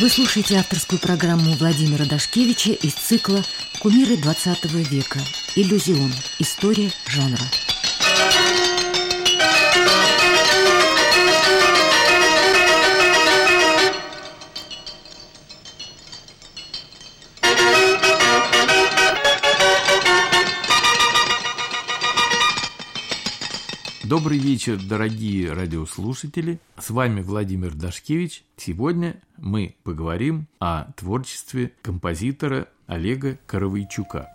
Вы слушаете авторскую программу Владимира Дашкевича из цикла «Кумиры 20 века. Иллюзион. История жанра». Добрый вечер, дорогие радиослушатели. С вами Владимир Дашкевич. Сегодня мы поговорим о творчестве композитора Олега Коровойчука.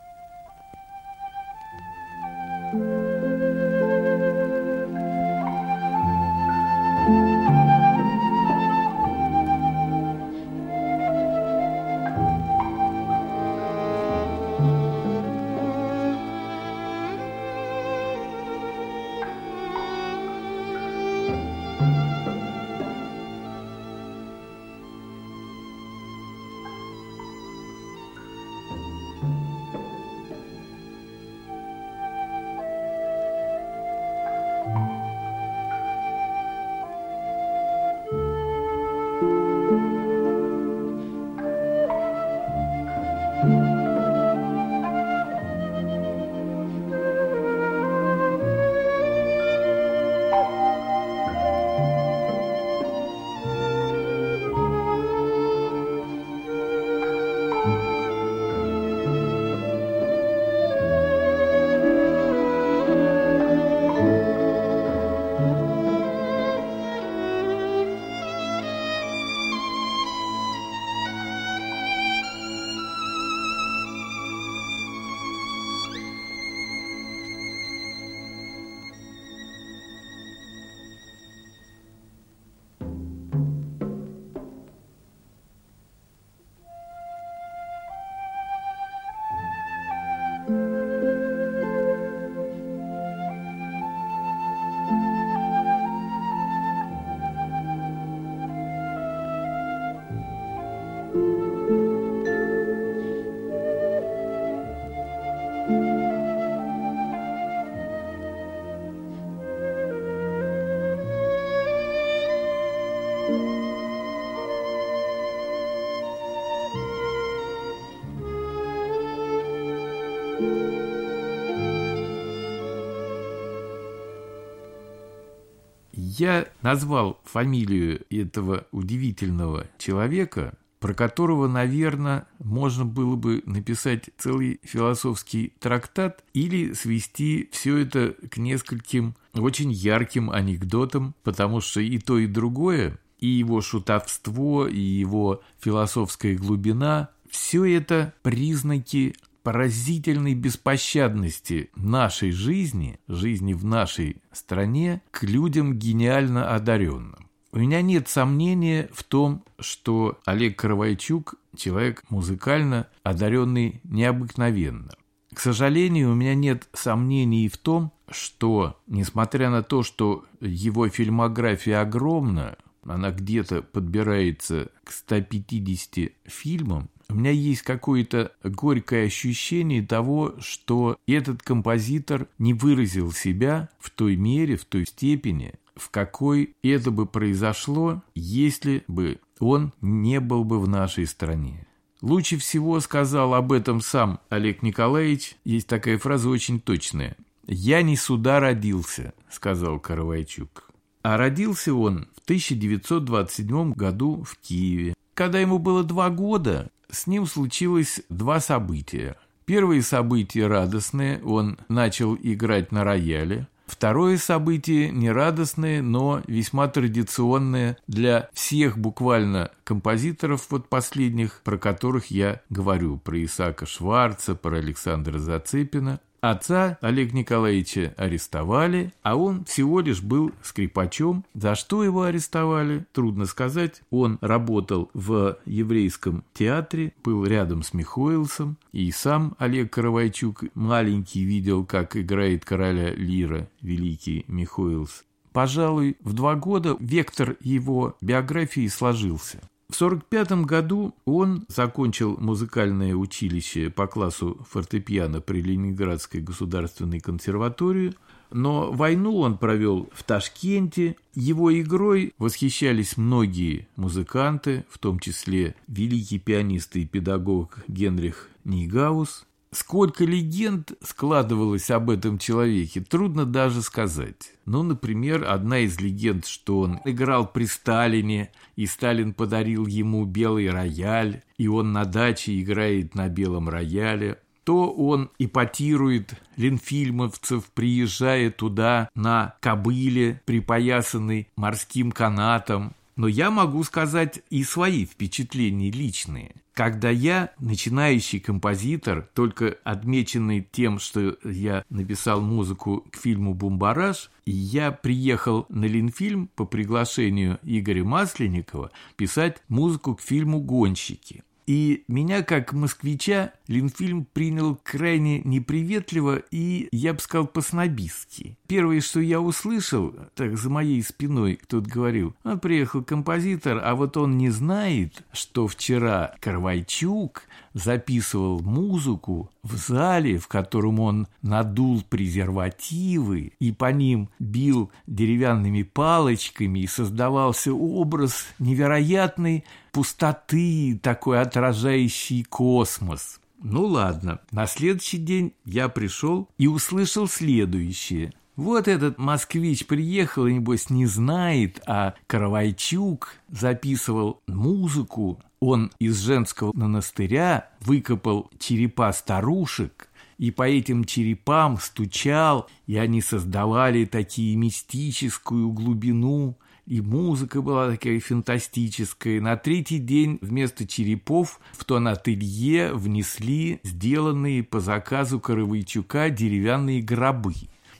Назвал фамилию этого удивительного человека, про которого, наверное, можно было бы написать целый философский трактат или свести все это к нескольким очень ярким анекдотам, потому что и то, и другое, и его шутовство, и его философская глубина – все это признаки поразительной беспощадности нашей жизни, жизни в нашей стране, к людям гениально одаренным. У меня нет сомнения в том, что Олег Каравайчук – человек музыкально одаренный необыкновенно. К сожалению, у меня нет сомнений в том, что, несмотря на то, что его фильмография огромна, она где-то подбирается к 150 фильмам, у меня есть какое-то горькое ощущение того, что этот композитор не выразил себя в той мере, в той степени, в какой это бы произошло, если бы он не был бы в нашей стране. Лучше всего сказал об этом сам Олег Николаевич. Есть такая фраза очень точная. «Я не сюда родился», — сказал Каравайчук. А родился он в 1927 году в Киеве. Когда ему было два года, с ним случилось два события. Первое событие радостное, он начал играть на рояле. Второе событие нерадостное, но весьма традиционное для всех буквально композиторов вот последних, про которых я говорю, про Исаака Шварца, про Александра Зацепина. Отца Олега Николаевича арестовали, а он всего лишь был скрипачом. За что его арестовали, трудно сказать. Он работал в еврейском театре, был рядом с Михоэлсом, и сам Олег Каравайчук маленький видел, как играет короля Лира великий Михоэлс. Пожалуй, в два года вектор его биографии сложился. В 1945 году он закончил музыкальное училище по классу фортепиано при Ленинградской государственной консерватории. Но войну он провел в Ташкенте. Его игрой восхищались многие музыканты, в том числе великий пианист и педагог Генрих Нейгаус. Сколько легенд складывалось об этом человеке, трудно даже сказать. Ну, например, одна из легенд, что он играл при Сталине, и Сталин подарил ему белый рояль, и он на даче играет на белом рояле то он ипотирует ленфильмовцев, приезжая туда на кобыле, припоясанной морским канатом. Но я могу сказать и свои впечатления личные. Когда я, начинающий композитор, только отмеченный тем, что я написал музыку к фильму «Бумбараж», я приехал на Ленфильм по приглашению Игоря Масленникова писать музыку к фильму «Гонщики». И меня, как москвича, Линфильм принял крайне неприветливо и, я бы сказал, по-снобистски. Первое, что я услышал, так за моей спиной кто-то говорил, он приехал композитор, а вот он не знает, что вчера Карвайчук записывал музыку в зале, в котором он надул презервативы и по ним бил деревянными палочками, и создавался образ невероятной пустоты, такой отражающий космос. Ну ладно, на следующий день я пришел и услышал следующее. Вот этот москвич приехал и, небось, не знает, а Каравайчук записывал музыку. Он из женского монастыря выкопал черепа старушек, и по этим черепам стучал, и они создавали такие мистическую глубину, и музыка была такая фантастическая. На третий день вместо черепов в тон ателье внесли сделанные по заказу Каравайчука деревянные гробы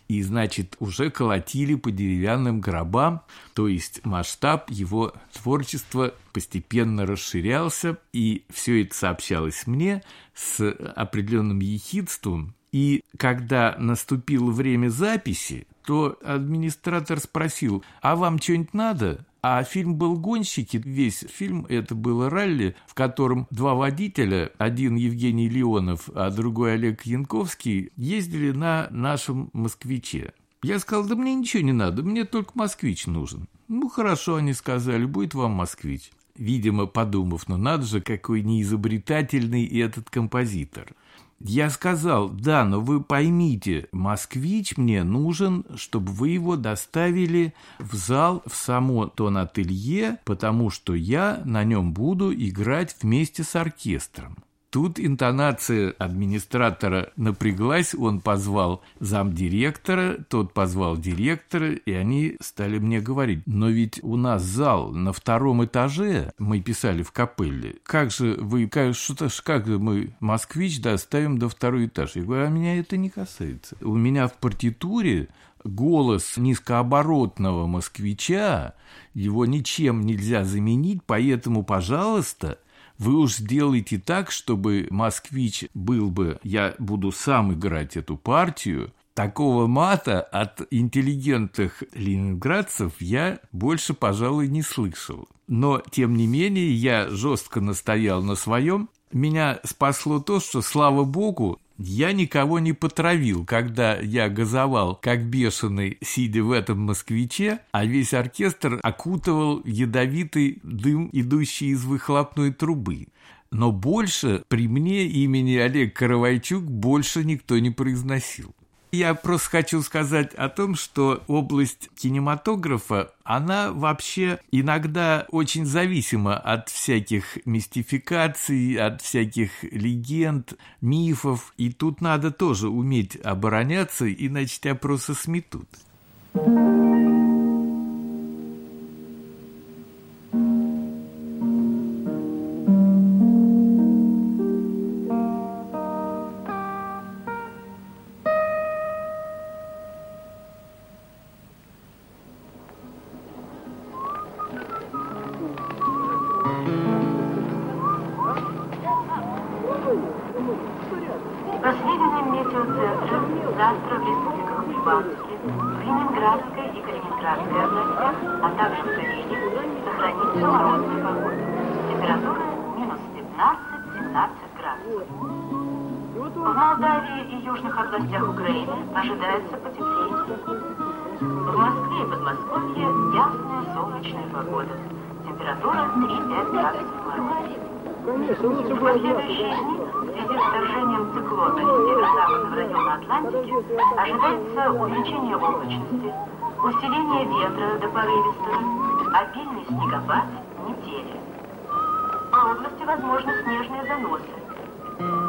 и, значит, уже колотили по деревянным гробам, то есть масштаб его творчества постепенно расширялся, и все это сообщалось мне с определенным ехидством. И когда наступило время записи, то администратор спросил, а вам что-нибудь надо? А фильм был «Гонщики», весь фильм это было ралли, в котором два водителя, один Евгений Леонов, а другой Олег Янковский, ездили на нашем «Москвиче». Я сказал, да мне ничего не надо, мне только «Москвич» нужен. Ну, хорошо, они сказали, будет вам «Москвич». Видимо, подумав, ну надо же, какой неизобретательный этот композитор – я сказал, да, но вы поймите, москвич мне нужен, чтобы вы его доставили в зал, в само тон-ателье, потому что я на нем буду играть вместе с оркестром. Тут интонация администратора напряглась, он позвал замдиректора, тот позвал директора, и они стали мне говорить, но ведь у нас зал на втором этаже, мы писали в капелле, как же вы, как, что как мы москвич доставим до второй этаж? Я говорю, а меня это не касается. У меня в партитуре голос низкооборотного москвича, его ничем нельзя заменить, поэтому, пожалуйста, вы уж сделайте так, чтобы «Москвич» был бы, я буду сам играть эту партию, Такого мата от интеллигентных ленинградцев я больше, пожалуй, не слышал. Но, тем не менее, я жестко настоял на своем. Меня спасло то, что, слава богу, я никого не потравил, когда я газовал, как бешеный, сидя в этом москвиче, а весь оркестр окутывал ядовитый дым, идущий из выхлопной трубы. Но больше при мне имени Олег Каравайчук больше никто не произносил. Я просто хочу сказать о том, что область кинематографа, она вообще иногда очень зависима от всяких мистификаций, от всяких легенд, мифов. И тут надо тоже уметь обороняться, иначе тебя просто сметут. thank you регистрации областях, а также в Рижне, сохранится морозная погода. Температура минус 15-17 градусов. В Молдавии и южных областях Украины ожидается потепление. В Москве и Подмосковье ясная солнечная погода. Температура 3-5 градусов мороза. В последующие дни в связи с вторжением циклона из северо-западного района Атлантики ожидается увеличение облачности, усиление ветра до порывистого, обильный снегопад недели. По области возможны снежные заносы.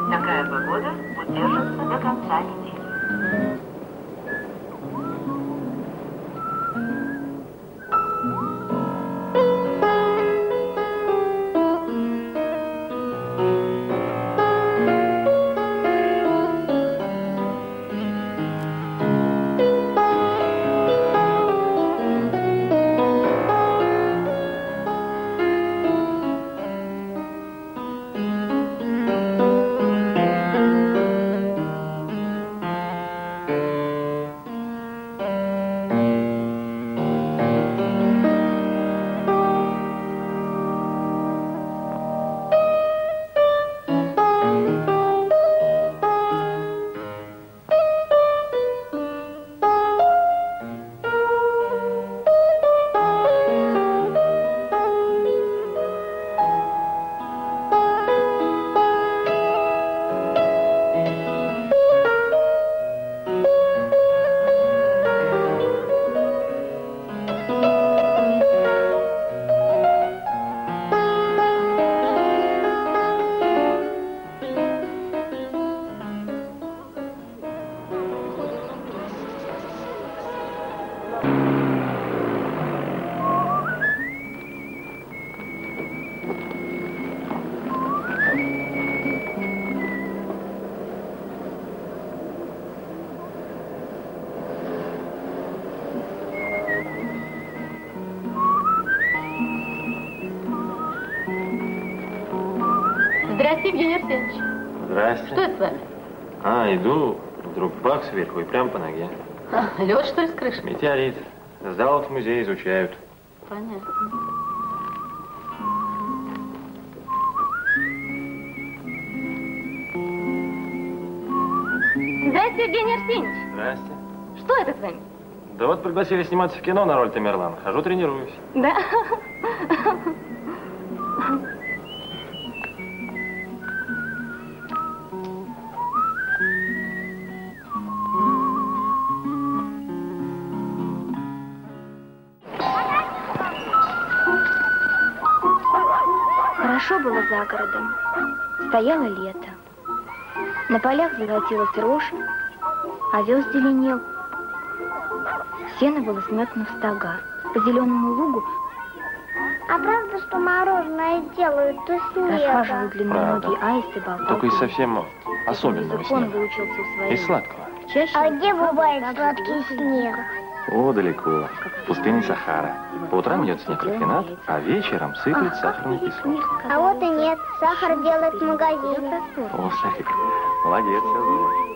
Такая погода удержится до конца недели. Здрасте, Евгений Арсеньевич. Здрасте. Что это с вами? А, иду, вдруг бах сверху и прямо по ноге. А, лед, что ли, с крыши? Метеорит. Сдал в музей, изучают. Понятно. Здрасте, Евгений Арсеньевич. Здрасте. Что это с вами? Да вот пригласили сниматься в кино на роль Тамерлан. Хожу, тренируюсь. Да. за городом. Стояло лето. На полях золотилась рожь, овес зеленел. Сено было сметано в стога. По зеленому лугу А правда, что мороженое делают из снега? расхаживали длинноногие аисты, болтали. Только из совсем особенного снега. Из сладкого. Чаще А где бывает сладкий снег? О, далеко. В пустыне Сахара. По утрам идет снег рафинат, а вечером сыплет сахарный кислот. А вот и нет. Сахар делают в магазине. О, Сахик, молодец, все знаешь.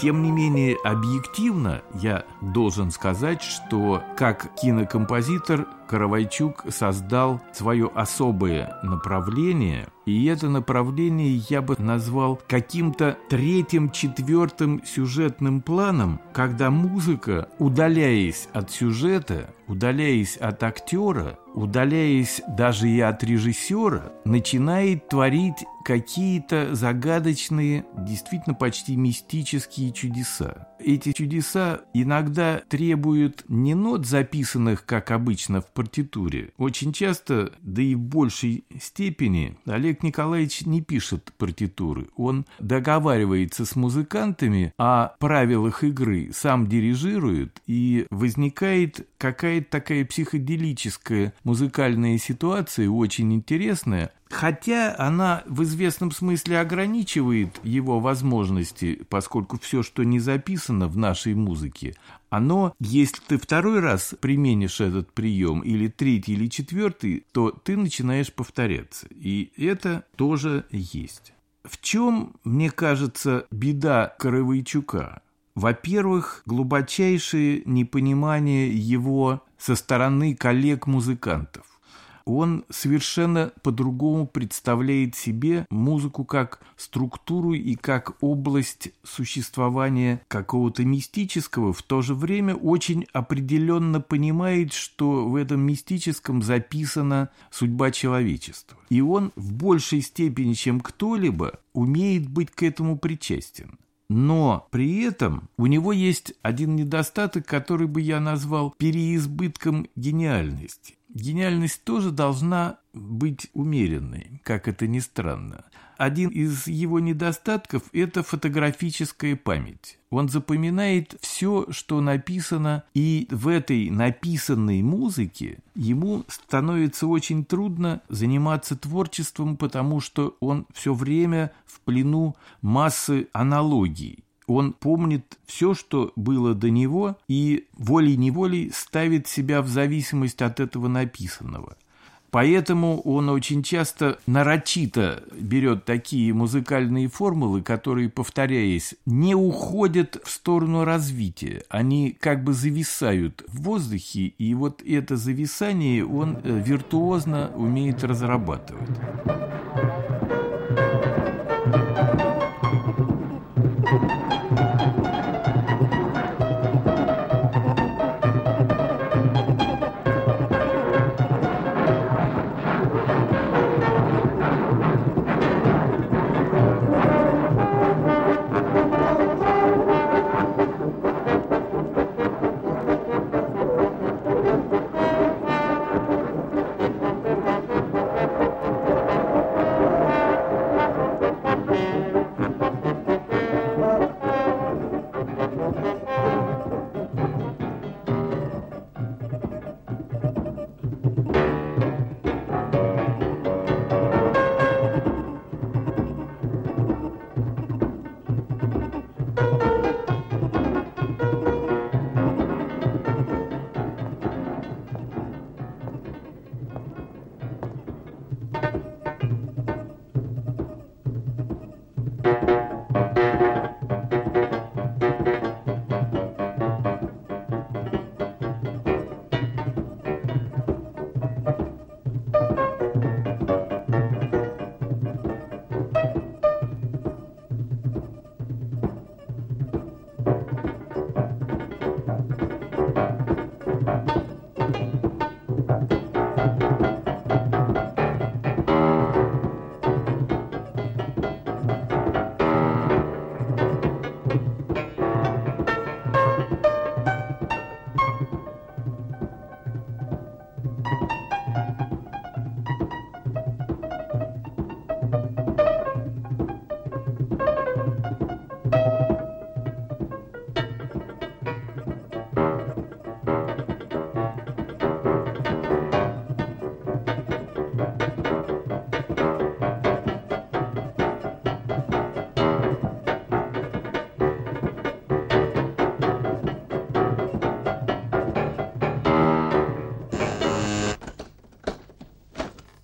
Тем не менее, объективно я должен сказать, что как кинокомпозитор Каравайчук создал свое особое направление, и это направление я бы назвал каким-то третьим, четвертым сюжетным планом, когда музыка, удаляясь от сюжета, удаляясь от актера, удаляясь даже и от режиссера, начинает творить какие-то загадочные, действительно почти мистические чудеса. Эти чудеса иногда требуют не нот, записанных, как обычно, в партитуре. Очень часто, да и в большей степени, Олег Николаевич не пишет партитуры. Он договаривается с музыкантами о правилах игры, сам дирижирует, и возникает какая-то такая психоделическая музыкальная ситуация, очень интересная, Хотя она в известном смысле ограничивает его возможности, поскольку все, что не записано в нашей музыке, оно, если ты второй раз применишь этот прием, или третий, или четвертый, то ты начинаешь повторяться. И это тоже есть. В чем, мне кажется, беда Каравайчука? Во-первых, глубочайшее непонимание его со стороны коллег-музыкантов. Он совершенно по-другому представляет себе музыку как структуру и как область существования какого-то мистического, в то же время очень определенно понимает, что в этом мистическом записана судьба человечества. И он в большей степени, чем кто-либо, умеет быть к этому причастен. Но при этом у него есть один недостаток, который бы я назвал переизбытком гениальности. Гениальность тоже должна быть умеренной, как это ни странно. Один из его недостатков – это фотографическая память. Он запоминает все, что написано, и в этой написанной музыке ему становится очень трудно заниматься творчеством, потому что он все время в плену массы аналогий. Он помнит все, что было до него, и волей-неволей ставит себя в зависимость от этого написанного. Поэтому он очень часто нарочито берет такие музыкальные формулы, которые, повторяясь, не уходят в сторону развития. Они как бы зависают в воздухе, и вот это зависание он э, виртуозно умеет разрабатывать.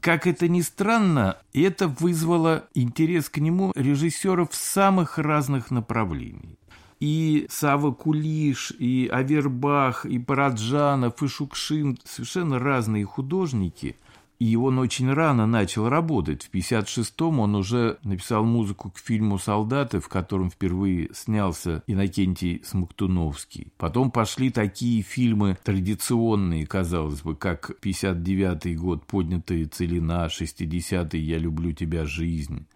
Как это ни странно, это вызвало интерес к нему режиссеров самых разных направлений. И Сава Кулиш, и Авербах, и Параджанов, и Шукшин – совершенно разные художники – и он очень рано начал работать. В 1956-м он уже написал музыку к фильму «Солдаты», в котором впервые снялся Иннокентий Смоктуновский. Потом пошли такие фильмы традиционные, казалось бы, как 59-й год «Поднятая целина», 60-й «Я люблю тебя, жизнь».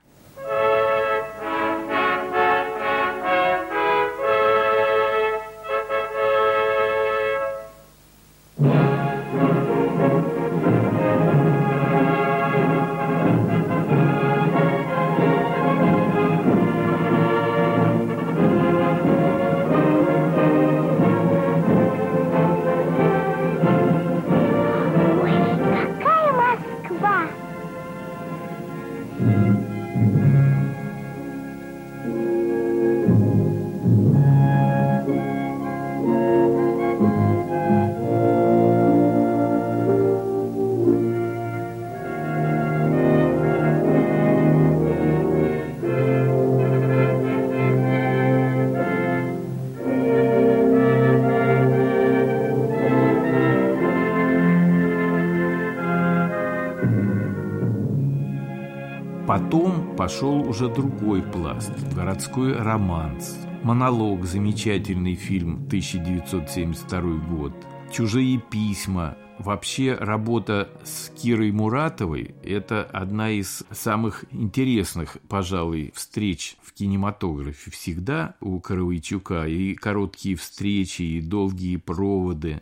Пошел уже другой пласт – городской романс. «Монолог» – замечательный фильм 1972 год. «Чужие письма», Вообще работа с Кирой Муратовой – это одна из самых интересных, пожалуй, встреч в кинематографе всегда у Каравайчука. И короткие встречи, и долгие проводы.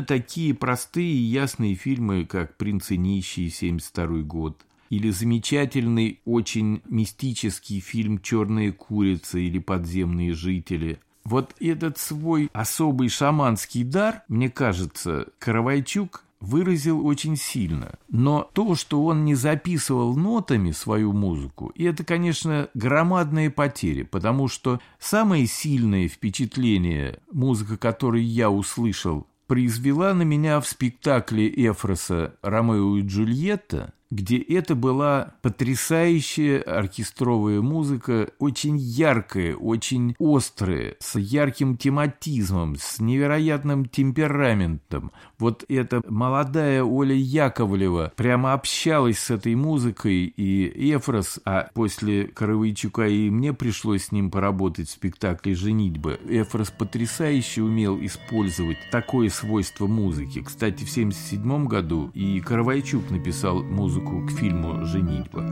Время такие простые и ясные фильмы, как «Принц и нищий» 72 год, или замечательный, очень мистический фильм «Черная курица» или «Подземные жители», вот этот свой особый шаманский дар, мне кажется, Каравайчук выразил очень сильно. Но то, что он не записывал нотами свою музыку, и это, конечно, громадные потери, потому что самое сильное впечатление, музыка, которую я услышал произвела на меня в спектакле Эфроса «Ромео и Джульетта» где это была потрясающая оркестровая музыка, очень яркая, очень острая, с ярким тематизмом, с невероятным темпераментом. Вот эта молодая Оля Яковлева прямо общалась с этой музыкой, и Эфрос, а после Каравайчука и мне пришлось с ним поработать в спектакле «Женитьба». Эфрос потрясающе умел использовать такое свойство музыки. Кстати, в 1977 году и Каравайчук написал музыку музыку к фильму «Женитьба».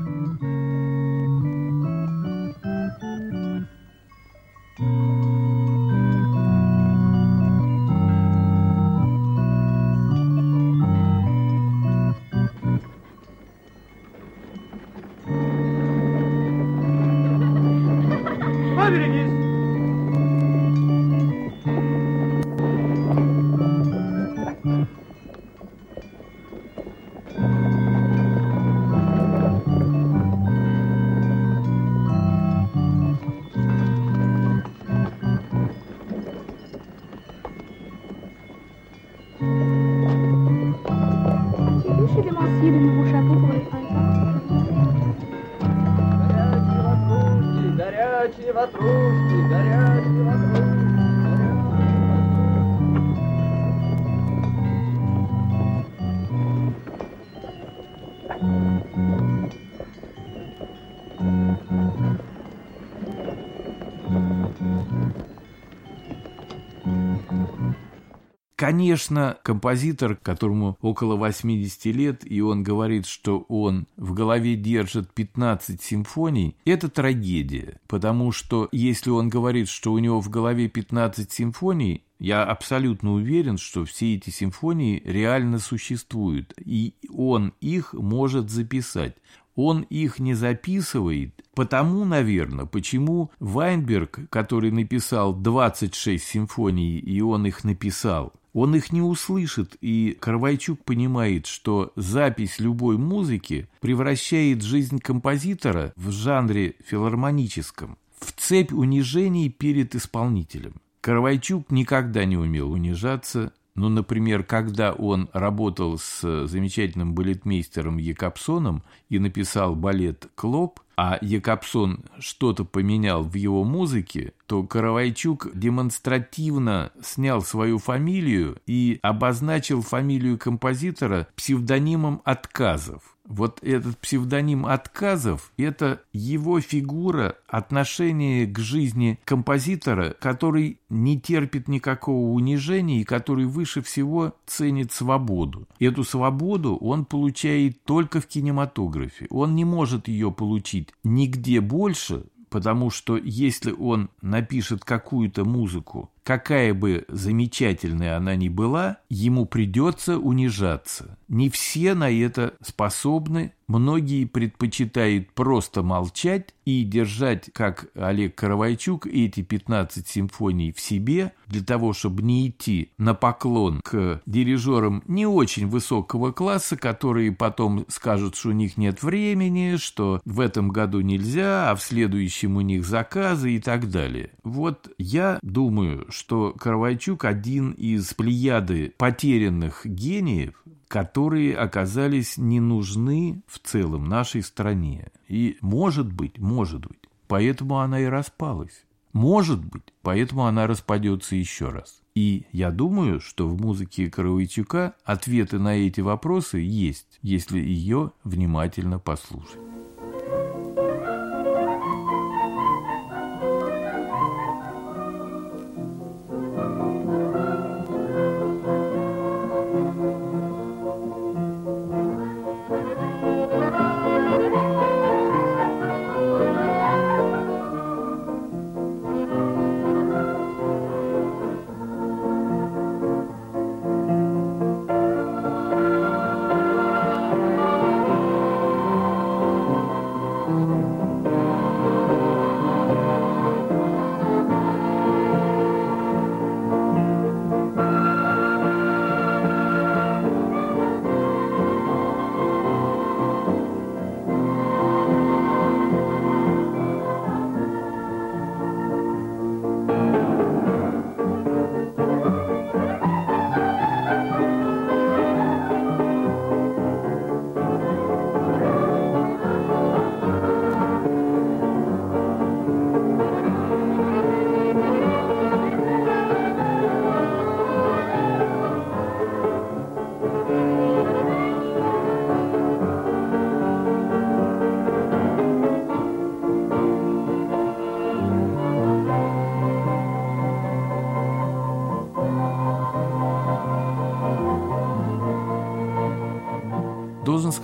Конечно, композитор, которому около 80 лет, и он говорит, что он в голове держит 15 симфоний, это трагедия. Потому что если он говорит, что у него в голове 15 симфоний, я абсолютно уверен, что все эти симфонии реально существуют, и он их может записать. Он их не записывает, потому, наверное, почему Вайнберг, который написал 26 симфоний, и он их написал, он их не услышит, и Карвайчук понимает, что запись любой музыки превращает жизнь композитора в жанре филармоническом в цепь унижений перед исполнителем. Карвайчук никогда не умел унижаться. Ну, например, когда он работал с замечательным балетмейстером Якобсоном и написал балет «Клоп», а Якобсон что-то поменял в его музыке, то Каравайчук демонстративно снял свою фамилию и обозначил фамилию композитора псевдонимом Отказов. Вот этот псевдоним Отказов – это его фигура отношение к жизни композитора, который не терпит никакого унижения и который выше всего ценит свободу. Эту свободу он получает только в кинематографе. Он не может ее получить нигде больше, потому что если он напишет какую-то музыку, какая бы замечательная она ни была, ему придется унижаться. Не все на это способны, многие предпочитают просто молчать и держать, как Олег Каравайчук, эти 15 симфоний в себе, для того, чтобы не идти на поклон к дирижерам не очень высокого класса, которые потом скажут, что у них нет времени, что в этом году нельзя, а в следующем у них заказы и так далее. Вот я думаю, что Каравайчук один из плеяды потерянных гениев, которые оказались не нужны в целом нашей стране. И может быть, может быть, поэтому она и распалась. Может быть, поэтому она распадется еще раз. И я думаю, что в музыке Каравайчука ответы на эти вопросы есть, если ее внимательно послушать.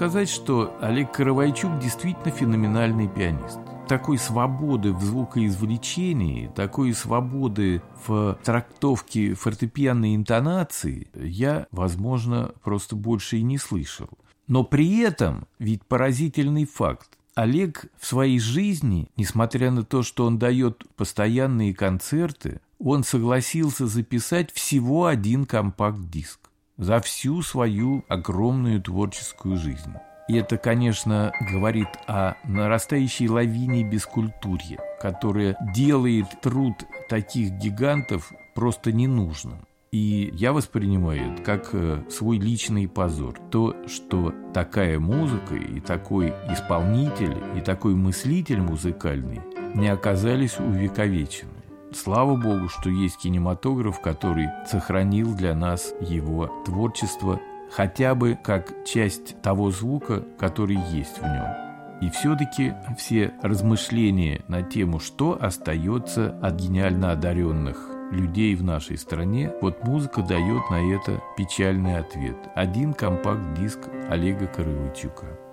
Сказать, что Олег Каравайчук действительно феноменальный пианист. Такой свободы в звукоизвлечении, такой свободы в трактовке фортепианной интонации я, возможно, просто больше и не слышал. Но при этом ведь поразительный факт. Олег в своей жизни, несмотря на то, что он дает постоянные концерты, он согласился записать всего один компакт-диск за всю свою огромную творческую жизнь. И это, конечно, говорит о нарастающей лавине бескультурья, которая делает труд таких гигантов просто ненужным. И я воспринимаю это как э, свой личный позор. То, что такая музыка и такой исполнитель, и такой мыслитель музыкальный не оказались увековечены. Слава богу, что есть кинематограф, который сохранил для нас его творчество хотя бы как часть того звука, который есть в нем. И все-таки все размышления на тему, что остается от гениально одаренных людей в нашей стране, вот музыка дает на это печальный ответ. Один компакт-диск Олега Каравычука.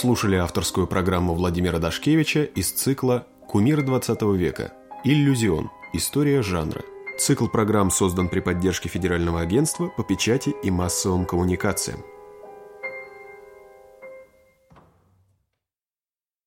Слушали авторскую программу Владимира Дашкевича из цикла «Кумир 20 века. Иллюзион. История жанра». Цикл программ создан при поддержке Федерального агентства по печати и массовым коммуникациям.